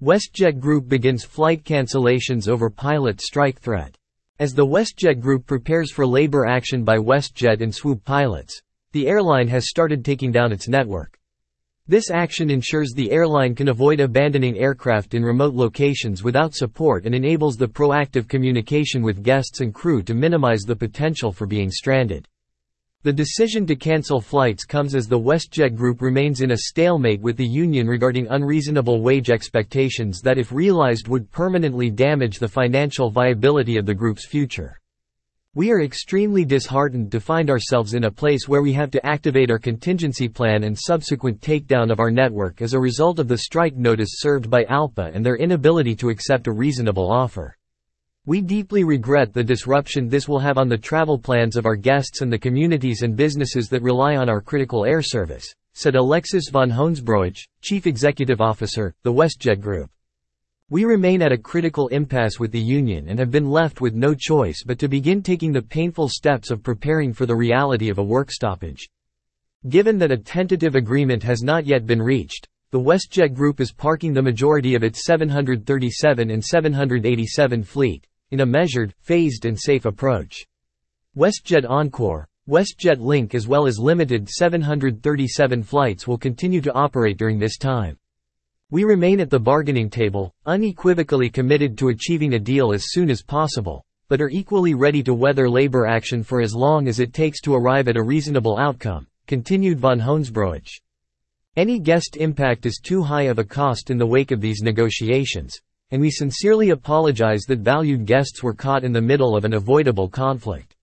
WestJet Group begins flight cancellations over pilot strike threat. As the WestJet Group prepares for labor action by WestJet and Swoop pilots, the airline has started taking down its network. This action ensures the airline can avoid abandoning aircraft in remote locations without support and enables the proactive communication with guests and crew to minimize the potential for being stranded. The decision to cancel flights comes as the WestJet Group remains in a stalemate with the union regarding unreasonable wage expectations that if realized would permanently damage the financial viability of the group's future. We are extremely disheartened to find ourselves in a place where we have to activate our contingency plan and subsequent takedown of our network as a result of the strike notice served by ALPA and their inability to accept a reasonable offer. We deeply regret the disruption this will have on the travel plans of our guests and the communities and businesses that rely on our critical air service, said Alexis von Hoensbroech, Chief Executive Officer, the WestJet Group. We remain at a critical impasse with the union and have been left with no choice but to begin taking the painful steps of preparing for the reality of a work stoppage. Given that a tentative agreement has not yet been reached, the WestJet Group is parking the majority of its 737 and 787 fleet, in a measured, phased and safe approach. WestJet Encore, WestJet Link as well as limited 737 flights will continue to operate during this time. We remain at the bargaining table, unequivocally committed to achieving a deal as soon as possible, but are equally ready to weather labor action for as long as it takes to arrive at a reasonable outcome, continued von Hoensbroech. Any guest impact is too high of a cost in the wake of these negotiations, and we sincerely apologize that valued guests were caught in the middle of an avoidable conflict.